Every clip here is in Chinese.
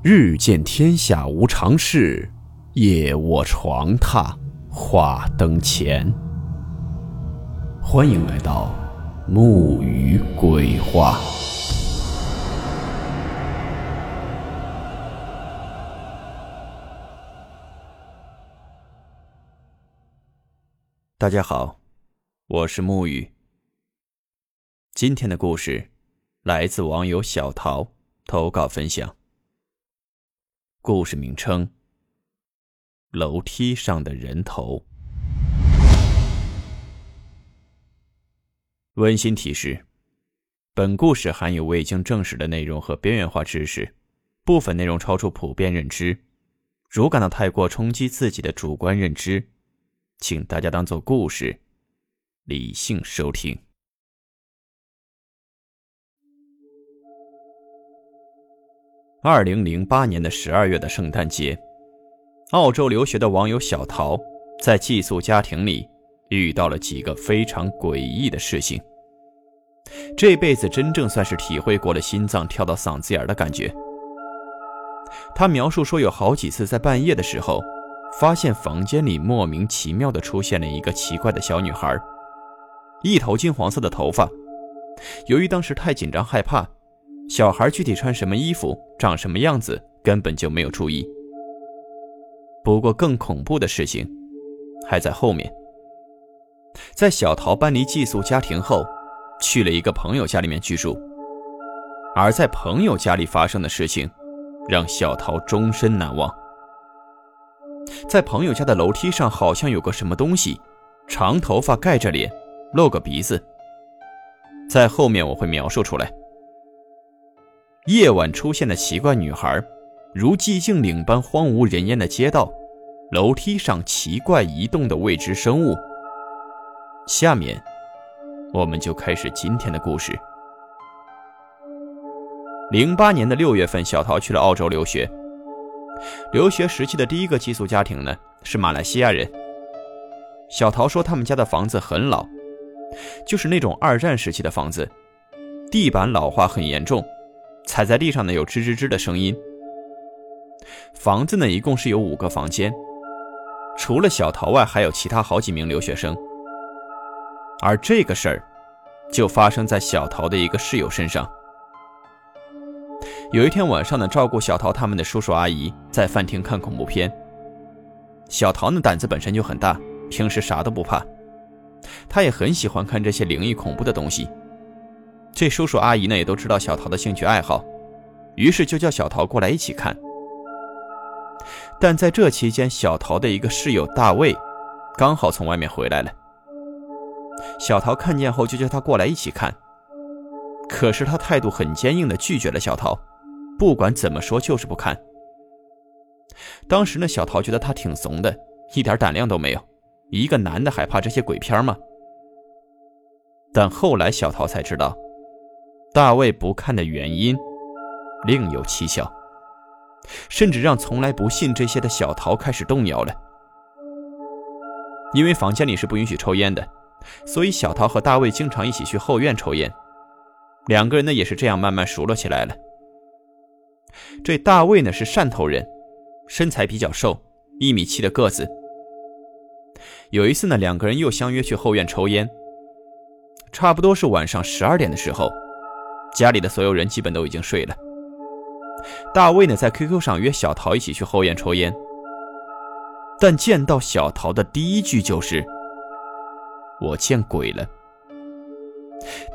日见天下无常事，夜卧床榻话灯前。欢迎来到木鱼鬼话。大家好，我是木鱼。今天的故事来自网友小桃投稿分享。故事名称：楼梯上的人头。温馨提示：本故事含有未经证实的内容和边缘化知识，部分内容超出普遍认知。如感到太过冲击自己的主观认知，请大家当做故事，理性收听。二零零八年的十二月的圣诞节，澳洲留学的网友小桃在寄宿家庭里遇到了几个非常诡异的事情。这辈子真正算是体会过了心脏跳到嗓子眼的感觉。他描述说，有好几次在半夜的时候，发现房间里莫名其妙的出现了一个奇怪的小女孩，一头金黄色的头发。由于当时太紧张害怕。小孩具体穿什么衣服、长什么样子，根本就没有注意。不过，更恐怖的事情还在后面。在小桃搬离寄宿家庭后，去了一个朋友家里面居住。而在朋友家里发生的事情，让小桃终身难忘。在朋友家的楼梯上，好像有个什么东西，长头发盖着脸，露个鼻子。在后面我会描述出来。夜晚出现的奇怪女孩，如寂静岭般荒无人烟的街道，楼梯上奇怪移动的未知生物。下面，我们就开始今天的故事。零八年的六月份，小桃去了澳洲留学。留学时期的第一个寄宿家庭呢，是马来西亚人。小桃说，他们家的房子很老，就是那种二战时期的房子，地板老化很严重。踩在地上呢，有吱吱吱的声音。房子呢，一共是有五个房间，除了小桃外，还有其他好几名留学生。而这个事儿，就发生在小桃的一个室友身上。有一天晚上呢，照顾小桃他们的叔叔阿姨在饭厅看恐怖片。小桃呢，胆子本身就很大，平时啥都不怕，他也很喜欢看这些灵异恐怖的东西。这叔叔阿姨呢也都知道小桃的兴趣爱好，于是就叫小桃过来一起看。但在这期间，小桃的一个室友大卫刚好从外面回来了。小桃看见后就叫他过来一起看，可是他态度很坚硬的拒绝了小桃，不管怎么说就是不看。当时呢，小桃觉得他挺怂的，一点胆量都没有，一个男的还怕这些鬼片吗？但后来小桃才知道。大卫不看的原因另有蹊跷，甚至让从来不信这些的小桃开始动摇了。因为房间里是不允许抽烟的，所以小桃和大卫经常一起去后院抽烟。两个人呢也是这样慢慢熟络起来了。这大卫呢是汕头人，身材比较瘦，一米七的个子。有一次呢，两个人又相约去后院抽烟，差不多是晚上十二点的时候。家里的所有人基本都已经睡了。大卫呢，在 QQ 上约小桃一起去后院抽烟，但见到小桃的第一句就是“我见鬼了”，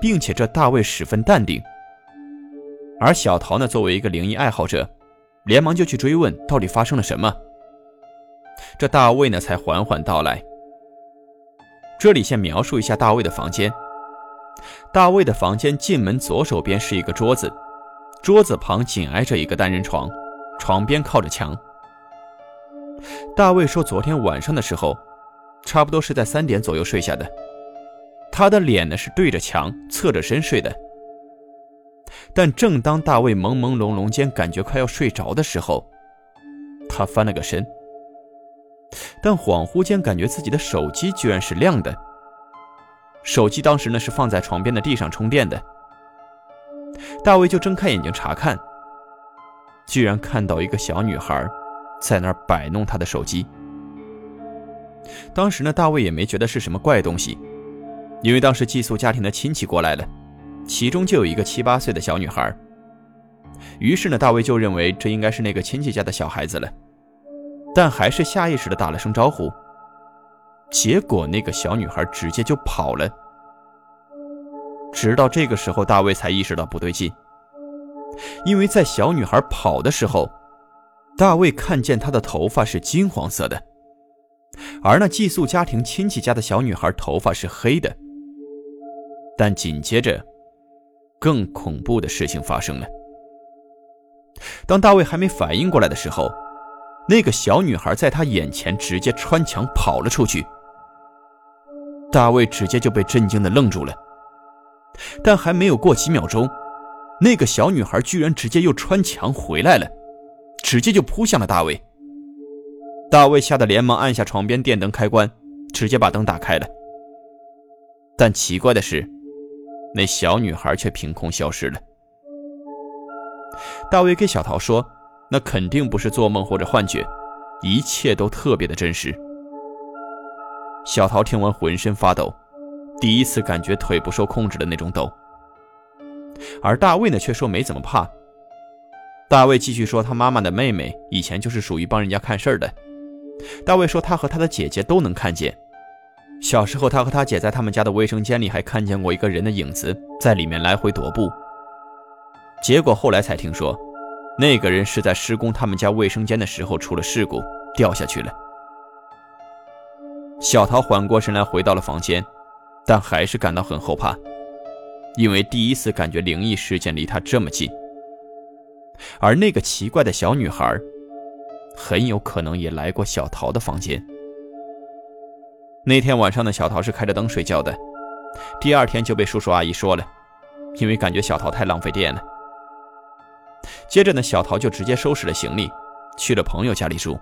并且这大卫十分淡定。而小桃呢，作为一个灵异爱好者，连忙就去追问到底发生了什么。这大卫呢，才缓缓道来。这里先描述一下大卫的房间。大卫的房间进门左手边是一个桌子，桌子旁紧挨着一个单人床，床边靠着墙。大卫说，昨天晚上的时候，差不多是在三点左右睡下的。他的脸呢是对着墙，侧着身睡的。但正当大卫朦朦胧胧间感觉快要睡着的时候，他翻了个身，但恍惚间感觉自己的手机居然是亮的。手机当时呢是放在床边的地上充电的，大卫就睁开眼睛查看，居然看到一个小女孩在那儿摆弄她的手机。当时呢，大卫也没觉得是什么怪东西，因为当时寄宿家庭的亲戚过来了，其中就有一个七八岁的小女孩。于是呢，大卫就认为这应该是那个亲戚家的小孩子了，但还是下意识的打了声招呼。结果那个小女孩直接就跑了。直到这个时候，大卫才意识到不对劲，因为在小女孩跑的时候，大卫看见她的头发是金黄色的。而那寄宿家庭亲戚家的小女孩头发是黑的，但紧接着，更恐怖的事情发生了。当大卫还没反应过来的时候，那个小女孩在他眼前直接穿墙跑了出去。大卫直接就被震惊的愣住了。但还没有过几秒钟，那个小女孩居然直接又穿墙回来了，直接就扑向了大卫。大卫吓得连忙按下床边电灯开关，直接把灯打开了。但奇怪的是，那小女孩却凭空消失了。大卫给小桃说：“那肯定不是做梦或者幻觉，一切都特别的真实。”小桃听完浑身发抖，第一次感觉腿不受控制的那种抖。而大卫呢，却说没怎么怕。大卫继续说：“他妈妈的妹妹以前就是属于帮人家看事儿的。”大卫说：“他和他的姐姐都能看见。小时候，他和他姐在他们家的卫生间里还看见过一个人的影子在里面来回踱步。结果后来才听说，那个人是在施工他们家卫生间的时候出了事故，掉下去了。”小桃缓过神来，回到了房间，但还是感到很后怕，因为第一次感觉灵异事件离他这么近，而那个奇怪的小女孩。很有可能也来过小桃的房间。那天晚上的，小桃是开着灯睡觉的，第二天就被叔叔阿姨说了，因为感觉小桃太浪费电了。接着呢，小桃就直接收拾了行李，去了朋友家里住。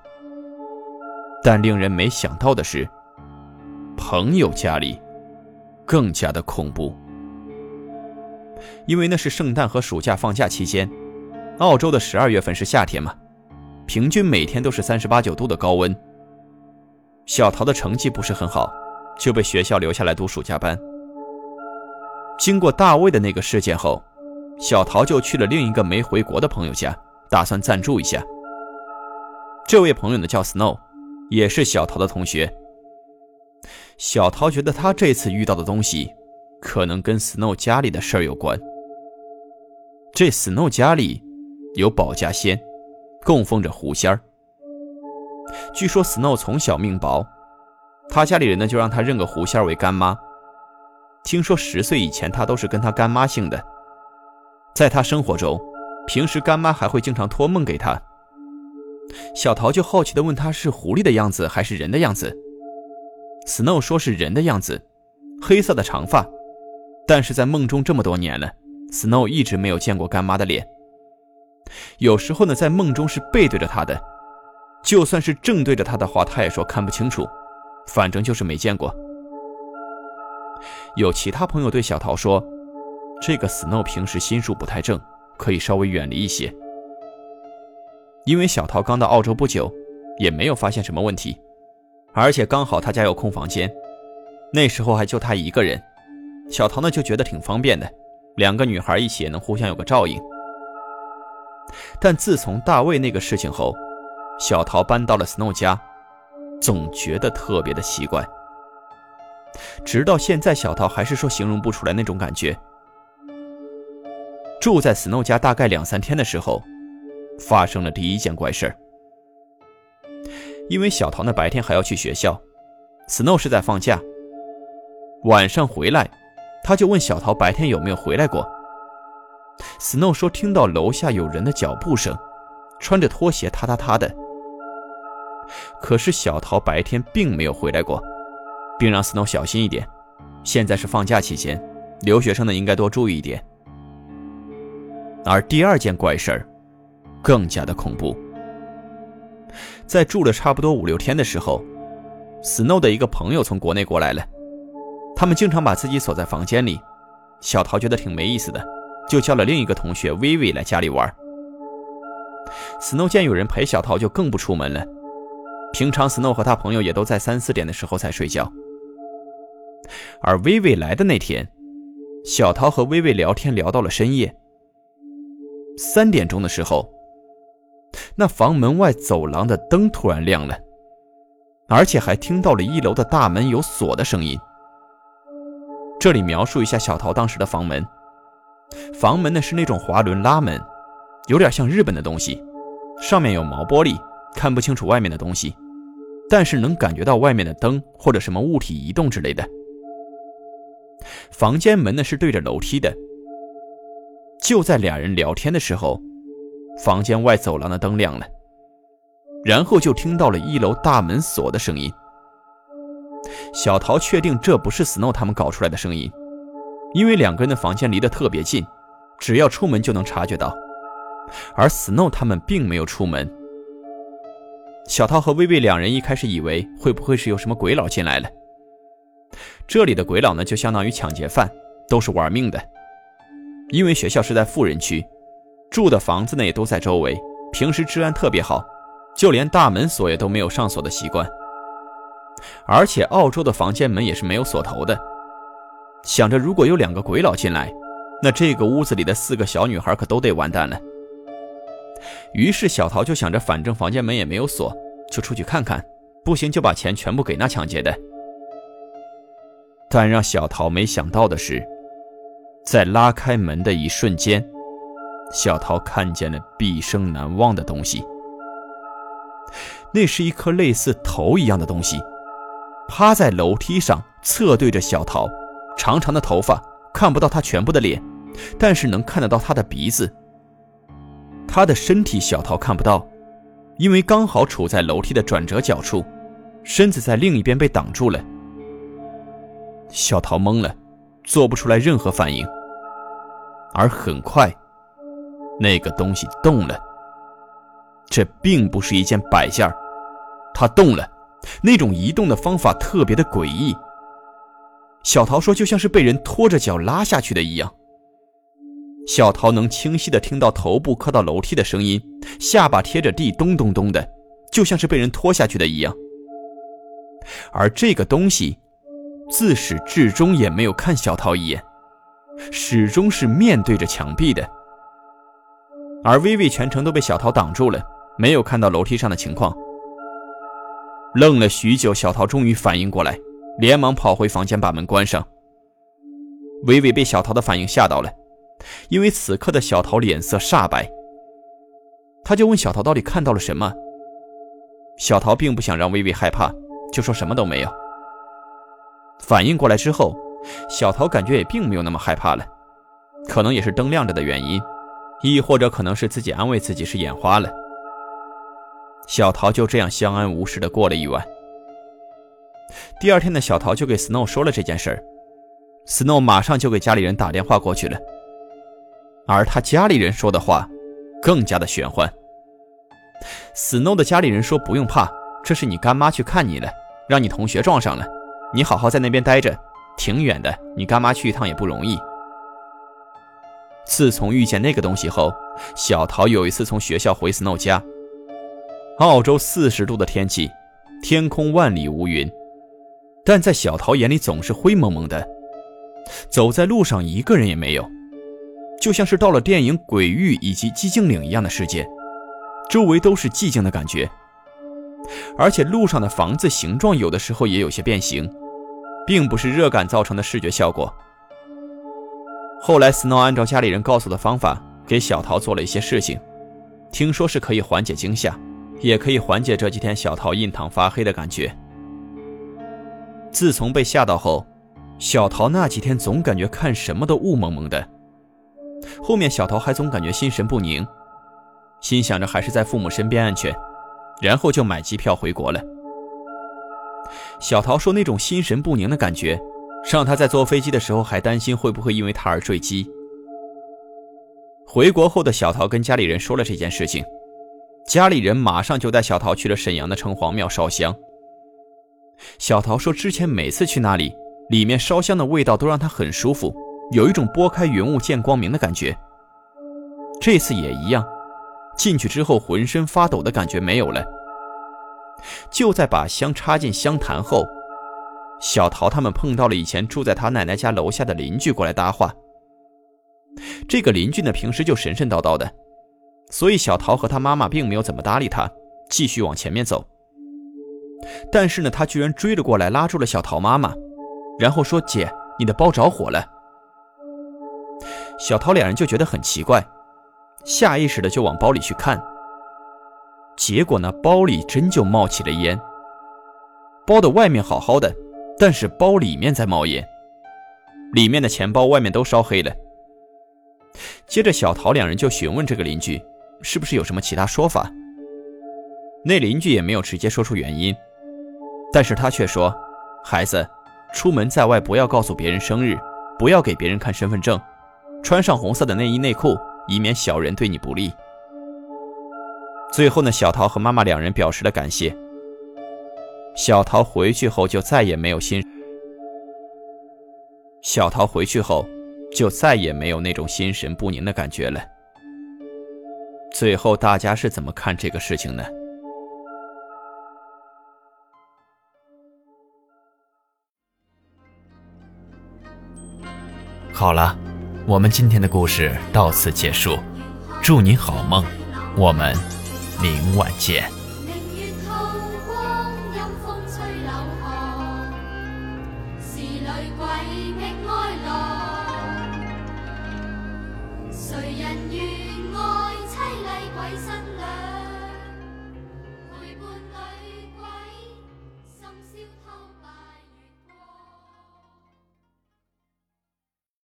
但令人没想到的是，朋友家里更加的恐怖，因为那是圣诞和暑假放假期间，澳洲的十二月份是夏天嘛。平均每天都是三十八九度的高温。小桃的成绩不是很好，就被学校留下来读暑假班。经过大卫的那个事件后，小桃就去了另一个没回国的朋友家，打算暂住一下。这位朋友呢叫 Snow，也是小桃的同学。小桃觉得他这次遇到的东西，可能跟 Snow 家里的事儿有关。这 Snow 家里有保家仙。供奉着狐仙儿。据说 Snow 从小命薄，他家里人呢就让他认个狐仙为干妈。听说十岁以前他都是跟他干妈姓的。在他生活中，平时干妈还会经常托梦给他。小桃就好奇地问他是狐狸的样子还是人的样子。Snow 说是人的样子，黑色的长发，但是在梦中这么多年了，Snow 一直没有见过干妈的脸。有时候呢，在梦中是背对着他的，就算是正对着他的话，他也说看不清楚，反正就是没见过。有其他朋友对小桃说：“这个 Snow 平时心术不太正，可以稍微远离一些。”因为小桃刚到澳洲不久，也没有发现什么问题，而且刚好他家有空房间，那时候还就他一个人，小桃呢就觉得挺方便的，两个女孩一起也能互相有个照应。但自从大卫那个事情后，小桃搬到了 Snow 家，总觉得特别的奇怪。直到现在，小桃还是说形容不出来那种感觉。住在 Snow 家大概两三天的时候，发生了第一件怪事儿。因为小桃呢白天还要去学校，Snow 是在放假。晚上回来，他就问小桃白天有没有回来过。Snow 说：“听到楼下有人的脚步声，穿着拖鞋，踏踏踏的。”可是小桃白天并没有回来过，并让 Snow 小心一点。现在是放假期间，留学生呢应该多注意一点。而第二件怪事儿，更加的恐怖。在住了差不多五六天的时候，Snow 的一个朋友从国内过来了，他们经常把自己锁在房间里，小桃觉得挺没意思的。就叫了另一个同学薇薇来家里玩。Snow 见有人陪小桃，就更不出门了。平常 Snow 和他朋友也都在三四点的时候才睡觉。而薇薇来的那天，小桃和薇薇聊天聊到了深夜。三点钟的时候，那房门外走廊的灯突然亮了，而且还听到了一楼的大门有锁的声音。这里描述一下小桃当时的房门，房门呢是那种滑轮拉门，有点像日本的东西，上面有毛玻璃，看不清楚外面的东西，但是能感觉到外面的灯或者什么物体移动之类的。房间门呢是对着楼梯的。就在俩人聊天的时候，房间外走廊的灯亮了，然后就听到了一楼大门锁的声音。小桃确定这不是 Snow 他们搞出来的声音，因为两个人的房间离得特别近，只要出门就能察觉到。而 Snow 他们并没有出门。小桃和薇薇两人一开始以为会不会是有什么鬼佬进来了。这里的鬼佬呢，就相当于抢劫犯，都是玩命的。因为学校是在富人区，住的房子呢也都在周围，平时治安特别好，就连大门锁也都没有上锁的习惯。而且澳洲的房间门也是没有锁头的。想着如果有两个鬼佬进来，那这个屋子里的四个小女孩可都得完蛋了。于是小桃就想着，反正房间门也没有锁，就出去看看，不行就把钱全部给那抢劫的。但让小桃没想到的是，在拉开门的一瞬间，小桃看见了毕生难忘的东西。那是一颗类似头一样的东西，趴在楼梯上，侧对着小桃，长长的头发，看不到他全部的脸，但是能看得到他的鼻子。他的身体小桃看不到，因为刚好处在楼梯的转折角处，身子在另一边被挡住了。小桃懵了，做不出来任何反应。而很快，那个东西动了。这并不是一件摆件它动了，那种移动的方法特别的诡异。小桃说，就像是被人拖着脚拉下去的一样。小桃能清晰的听到头部磕到楼梯的声音，下巴贴着地，咚咚咚的，就像是被人拖下去的一样。而这个东西。自始至终也没有看小桃一眼，始终是面对着墙壁的。而薇薇全程都被小桃挡住了，没有看到楼梯上的情况。愣了许久，小桃终于反应过来，连忙跑回房间把门关上。薇薇被小桃的反应吓到了，因为此刻的小桃脸色煞白。他就问小桃到底看到了什么。小桃并不想让薇薇害怕，就说什么都没有。反应过来之后，小桃感觉也并没有那么害怕了，可能也是灯亮着的原因，亦或者可能是自己安慰自己是眼花了。小桃就这样相安无事的过了一晚。第二天的小桃就给 Snow 说了这件事儿，Snow 马上就给家里人打电话过去了，而他家里人说的话更加的玄幻。Snow 的家里人说不用怕，这是你干妈去看你了，让你同学撞上了。你好好在那边待着，挺远的，你干妈去一趟也不容易。自从遇见那个东西后，小桃有一次从学校回 Snow 家，澳洲四十度的天气，天空万里无云，但在小桃眼里总是灰蒙蒙的，走在路上一个人也没有，就像是到了电影《鬼域》以及《寂静岭》一样的世界，周围都是寂静的感觉。而且路上的房子形状有的时候也有些变形，并不是热感造成的视觉效果。后来，Snow 按照家里人告诉的方法给小桃做了一些事情，听说是可以缓解惊吓，也可以缓解这几天小桃印堂发黑的感觉。自从被吓到后，小桃那几天总感觉看什么都雾蒙蒙的。后面小桃还总感觉心神不宁，心想着还是在父母身边安全。然后就买机票回国了。小桃说：“那种心神不宁的感觉，让他在坐飞机的时候还担心会不会因为他而坠机。”回国后的小桃跟家里人说了这件事情，家里人马上就带小桃去了沈阳的城隍庙烧香。小桃说：“之前每次去那里，里面烧香的味道都让她很舒服，有一种拨开云雾见光明的感觉。这次也一样。”进去之后浑身发抖的感觉没有了。就在把香插进香坛后，小桃他们碰到了以前住在他奶奶家楼下的邻居过来搭话。这个邻居呢，平时就神神叨叨的，所以小桃和他妈妈并没有怎么搭理他，继续往前面走。但是呢，他居然追了过来，拉住了小桃妈妈，然后说：“姐，你的包着火了。”小桃两人就觉得很奇怪，下意识的就往包里去看。结果呢，包里真就冒起了烟。包的外面好好的，但是包里面在冒烟，里面的钱包、外面都烧黑了。接着，小桃两人就询问这个邻居，是不是有什么其他说法。那邻居也没有直接说出原因，但是他却说：“孩子，出门在外不要告诉别人生日，不要给别人看身份证，穿上红色的内衣内裤，以免小人对你不利。”最后呢，小桃和妈妈两人表示了感谢。小桃回去后就再也没有心。小桃回去后。就再也没有那种心神不宁的感觉了。最后大家是怎么看这个事情呢？好了，我们今天的故事到此结束，祝你好梦，我们明晚见。